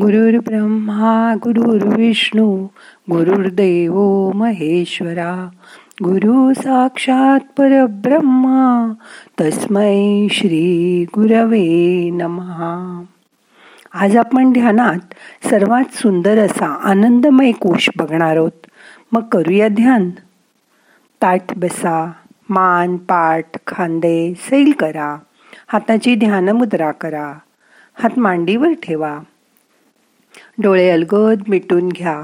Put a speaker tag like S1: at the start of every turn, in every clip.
S1: गुरुर् ब्रह्मा गुरुर्विष्णू गुरुर्देव महेश्वरा गुरु साक्षात परब्रह्मा तस्मै श्री गुरवे नमहा. आज आपण ध्यानात सर्वात सुंदर असा आनंदमय कोश बघणार आहोत. मग करूया ध्यान. ताट बसा मान पाठ खांदे सैल करा. हाताची ध्यानमुद्रा करा. हात मांडीवर ठेवा. डोळे अलगद मिटून घ्या.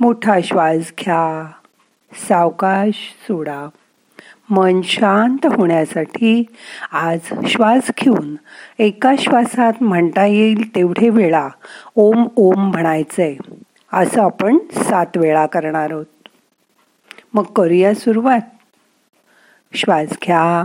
S1: मोठा श्वास घ्या. सावकाश सोडा. मन शांत होण्यासाठी आज श्वास घेऊन एका श्वासात म्हणता येईल तेवढे वेळा ओम ओम म्हणायचंय. असं आपण सात वेळा करणार आहोत. मग करूया सुरुवात. श्वास घ्या.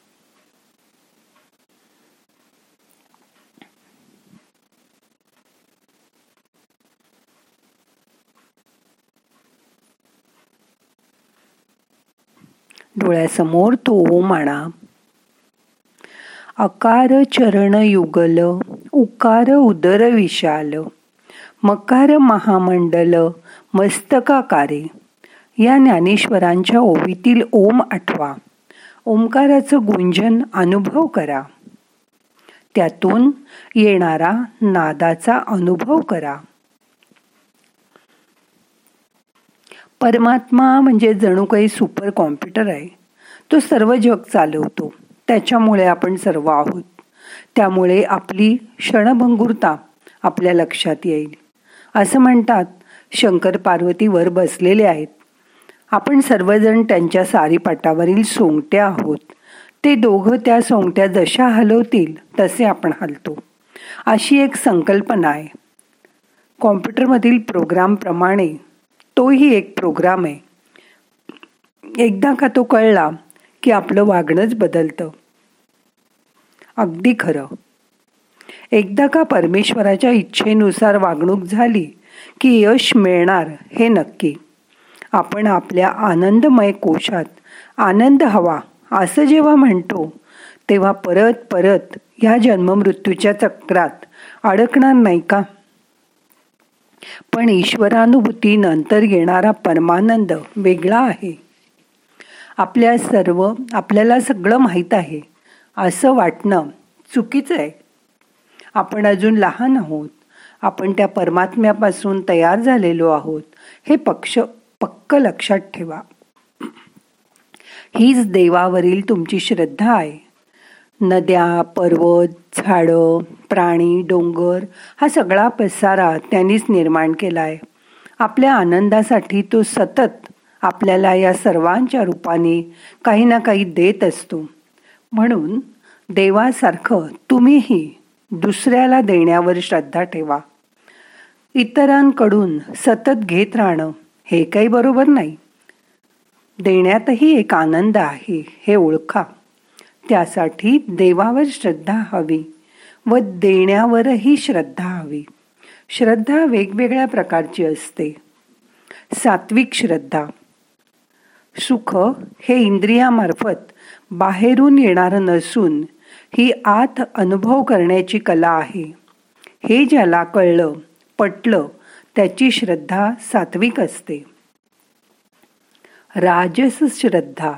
S1: डोळ्यासमोर तो ओम आणा अकार चरण युगल उकार उदर विशाल मकार महामंडल मस्तकाकारे या ज्ञानेश्वरांच्या ओवीतील ओम आठवा. ओंकाराचं गुंजन अनुभव करा. त्यातून येणारा नादाचा अनुभव करा. परमात्मा म्हणजे जणू काही सुपर कॉम्प्युटर आहे. तो सर्व जग चालवतो. त्याच्यामुळे आपण सर्व आहोत. त्यामुळे आपली क्षणभंगुरता आपल्या लक्षात येईल. असं म्हणतात शंकर पार्वती वर बसलेले आहेत. आपण सर्वजण त्यांच्या सारीपाटावरील सोंगट्या आहोत. ते दोघं त्या सोंगट्या जशा हलवतील तसे आपण हलतो. अशी एक संकल्पना आहे. कॉम्प्युटरमधील प्रोग्रामप्रमाणे तोही एक प्रोग्राम आहे. एकदा का तो कळला की आपलं वागणंच बदलतं. अगदी खरं. एकदा का परमेश्वराच्या इच्छेनुसार वागणूक झाली की यश मिळणार हे नक्की. आपण आपल्या आनंदमय कोशात आनंद हवा असं जेव्हा म्हणतो तेव्हा परत परत ह्या जन्ममृत्यूच्या चक्रात अडकणार नाही का? पण ईश्वरानुभूती नंतर येणारा परमानंद वेगळा आहे. आपल्या सर्व आपल्याला सगळं माहीत आहे. असं वाटणं चुकीचं आहे. आपण अजून लहान आहोत. आपण त्या परमात्म्यापासून तयार झालेलो आहोत. हे पक्ष पक्क लक्षात ठेवा. हीच देवावरील तुमची श्रद्धा आहे. नद्या पर्वत झाडं प्राणी डोंगर हा सगळा पसारा त्यांनीच निर्माण केला आहे आपल्या आनंदासाठी तो सतत आपल्याला या सर्वांच्या रूपाने काही ना काही देत असतो. म्हणून देवासारखं तुम्हीही दुसऱ्याला देण्यावर श्रद्धा ठेवा. इतरांकडून सतत घेत राहणं हे काही बरोबर नाही. देण्यातही एक आनंद आहे हे ओळखा. त्यासाठी देवावर श्रद्धा हवी व देण्यावरही श्रद्धा हवी. श्रद्धा वेगवेगळ्या प्रकारची असते. सात्विक श्रद्धा. सुख हे इंद्रियामार्फत बाहेरून येणारं नसून ही आत अनुभव करण्याची कला आहे. हे ज्याला कळलं पटलं त्याची श्रद्धा सात्विक असते. राजस श्रद्धा.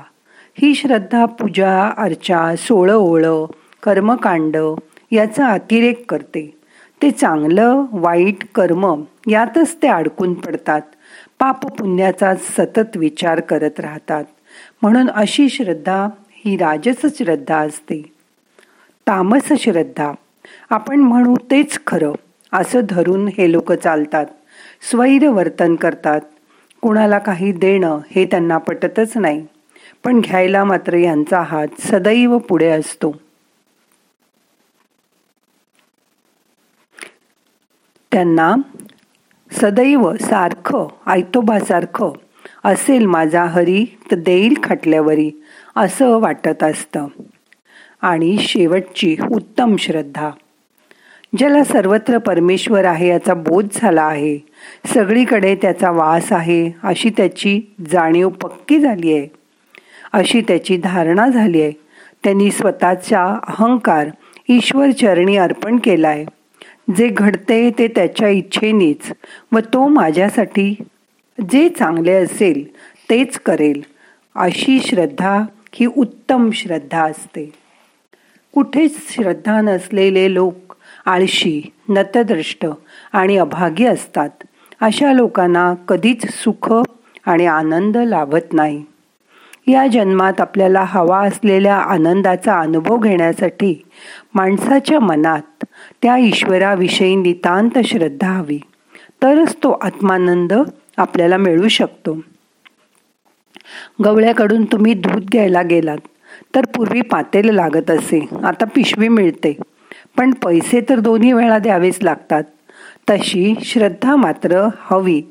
S1: ही श्रद्धा पूजा अर्चा सोळ ओळ कर्मकांड याचा अतिरेक करते. ते चांगलं वाईट कर्म यातच ते अडकून पडतात. पाप पुण्याचा सतत विचार करत राहतात. म्हणून अशी श्रद्धा ही राजस श्रद्धा असते. तामस श्रद्धा. आपण म्हणू तेच खरं असं धरून हे लोक चालतात. स्वैर वर्तन करतात. कुणाला काही देणं हे त्यांना पटतच नाही. पण घ्यायला मात्र यांचा हात सदैव पुढे असतो. त्यांना सदैव सारखं आयतोबासारखं असेल माझा हरी तर देईल खाटल्यावरी असं वाटत असतं. आणि शेवटची उत्तम श्रद्धा. ज्याला सर्वत्र परमेश्वर आहे याचा बोध झाला आहे सगळीकडे त्याचा वास आहे अशी त्याची जाणीव पक्की झाली आहे. अशी त्याची धारणा झाली आहे. त्यांनी स्वतःचा अहंकार ईश्वर चरणी अर्पण आहे जे घडते ते त्याच्या इच्छेनीच व तो माझ्यासाठी जे चांगले असेल तेच करेल अशी श्रद्धा ही उत्तम श्रद्धा असते. कुठेच श्रद्धा नसलेले लोक आळशी नतद्रष्ट आणि अभागी असतात अशा लोकांना कधीच सुख आणि आनंद लाभत नाही. या जन्मात आपल्याला हवा असलेल्या आनंदाचा अनुभव घेण्यासाठी माणसाच्या मनात त्या ईश्वराविषयी नितांत श्रद्धा हवी. तरच तो आत्मानंद आपल्याला मिळू शकतो. गवळ्याकडून तुम्ही दूध घ्यायला गेलात तर पूर्वी पातेल लागत असे. आता पिशवी मिळते. पण पैसे तर दोन्ही वेळा द्यावेच लागतात. तशी श्रद्धा मात्र हवी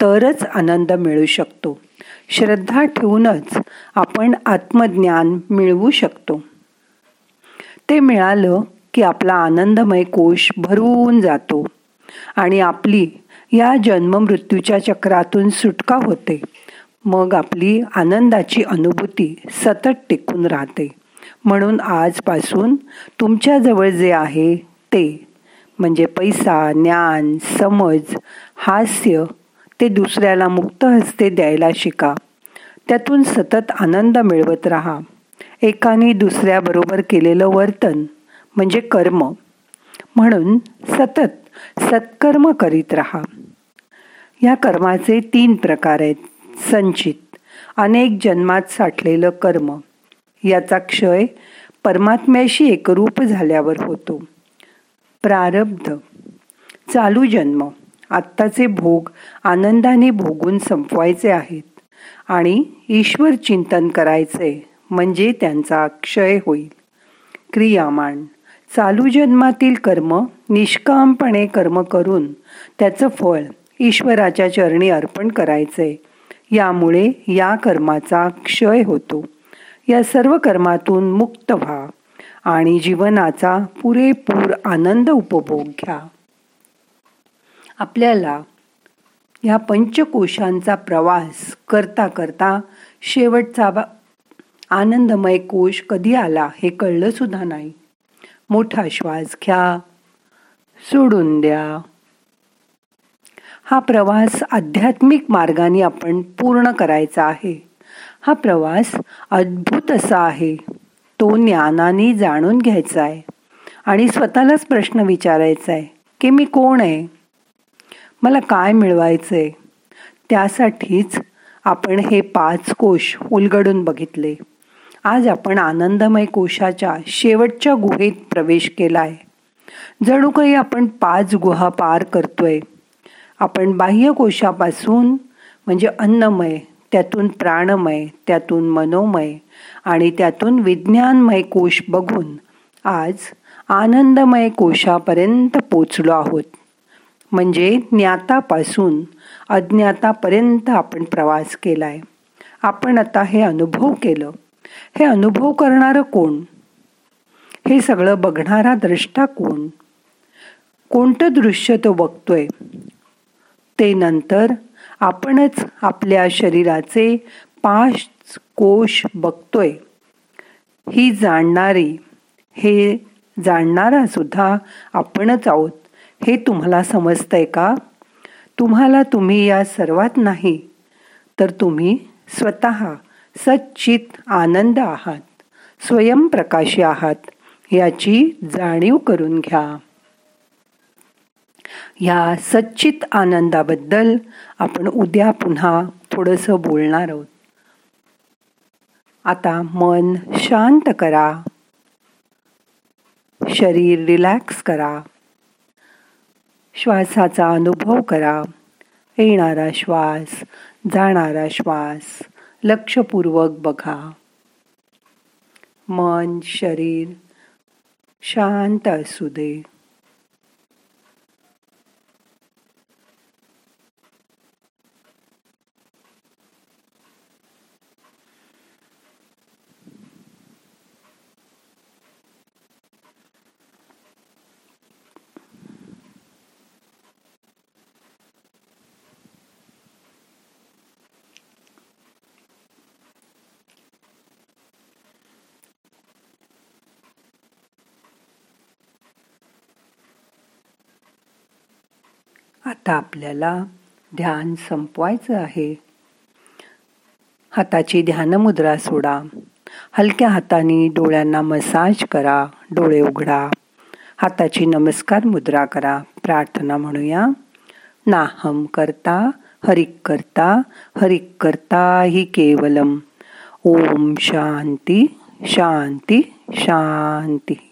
S1: तरच आनंद मिळू शकतो. श्रद्धा ठेवूनच आपण आत्मज्ञान मिळवू शकतो. ते मिळालं की आपला आनंदमय कोश भरून जातो आणि आपली या जन्ममृत्यूच्या चक्रातून सुटका होते. मग आपली आनंदाची अनुभूती सतत टिकून राहते. म्हणून आजपासून तुमच्याजवळ जे आहे ते म्हणजे पैसा ज्ञान समज हास्य ते दुसऱ्याला मुक्त हस्ते द्यायला शिका. त्यातून सतत आनंद मिळवत राहा. एकाने दुसऱ्याबरोबर केलेलं वर्तन म्हणजे कर्म. म्हणून सतत सत्कर्म करीत राहा. या कर्माचे तीन प्रकार आहेत. संचित अनेक जन्मात साठलेलं कर्म. याचा क्षय परमात्म्याशी एकरूप झाल्यावर होतो. प्रारब्ध चालू जन्म. आत्ताचे भोग आनंदाने भोगून संपवायचे आहेत. आणि ईश्वर चिंतन करायचे म्हणजे त्यांचा क्षय होईल. क्रियामान चालू जन्मातील कर्म निष्कामपणे कर्म करून त्याचं फळ ईश्वराच्या चरणी अर्पण करायचे. यामुळे या कर्माचा क्षय होतो. या सर्व कर्मातून मुक्त व्हा आणि जीवनाचा पुरेपूर आनंद उपभोग घ्या. आपल्याला या पंचकोशांचा प्रवास करता करता शेवटचा आनंदमय कोश कधी आला हे कळलं सुद्धा नाही. मोठा श्वास घ्या. सोडून द्या. हा प्रवास आध्यात्मिक मार्गाने आपण पूर्ण करायचा आहे. हा प्रवास अद्भुत असा आहे. तो ज्ञानाने जाणून घ्यायचा आहे. आणि स्वतःलाच प्रश्न विचारायचा आहे की मी कोण आहे? मला काय मिळवायचंय? त्यासाठीच आपण हे पाच कोश उलगडून बघितले. आज आपण आनंदमय कोशाच्या शेवटच्या गुहेत प्रवेश केला आहे जणू काही आपण पाच गुहा पार करतोय. आपण बाह्य कोशापासून म्हणजे अन्नमय त्यातून प्राणमय त्यातून मनोमय आणि त्यातून विज्ञानमय कोश बघून आज आनंदमय कोशापर्यंत पोचलो आहोत. म्हणजे ज्ञातापासून अज्ञातापर्यंत आपण प्रवास केलाय. आपण आता हे अनुभव केलं. हे अनुभव करणारं कोण? हे सगळं बघणारा द्रष्टा कोण? कोणतं दृश्य तो बघतोय? ते नंतर आपणच आपल्या शरीराचे पाच कोश बघतोय. ही जाणणारी हे जाणणारा सुद्धा आपणच आहोत. हे तुम्हाला समजतंय का? तुम्हाला तुम्ही या सर्वात नाही तर तुम्ही स्वतः सच्चित आनंद आहात स्वयंप्रकाशी आहात याची जाणीव करून घ्या. या सच्चित आनंदाबद्दल आपण उद्या पुन्हा थोडंसं बोलणार आहोत. आता मन शांत करा. शरीर रिलॅक्स करा. श्वासाचा अनुभव करा. येणारा श्वास जाणारा श्वास लक्षपूर्वक बघा. मन शरीर शांत असू दे. आता आपल्याला ध्यान संपवायचं आहे. हाताची ध्यानमुद्रा सोडा. हलक्या हाताने डोळ्यांना मसाज करा. डोळे उघडा. हाताची नमस्कार मुद्रा करा. प्रार्थना म्हणूया. नाहम करता हरिक करता हरिक करता ही केवलम. ओम शांती शांती शांती.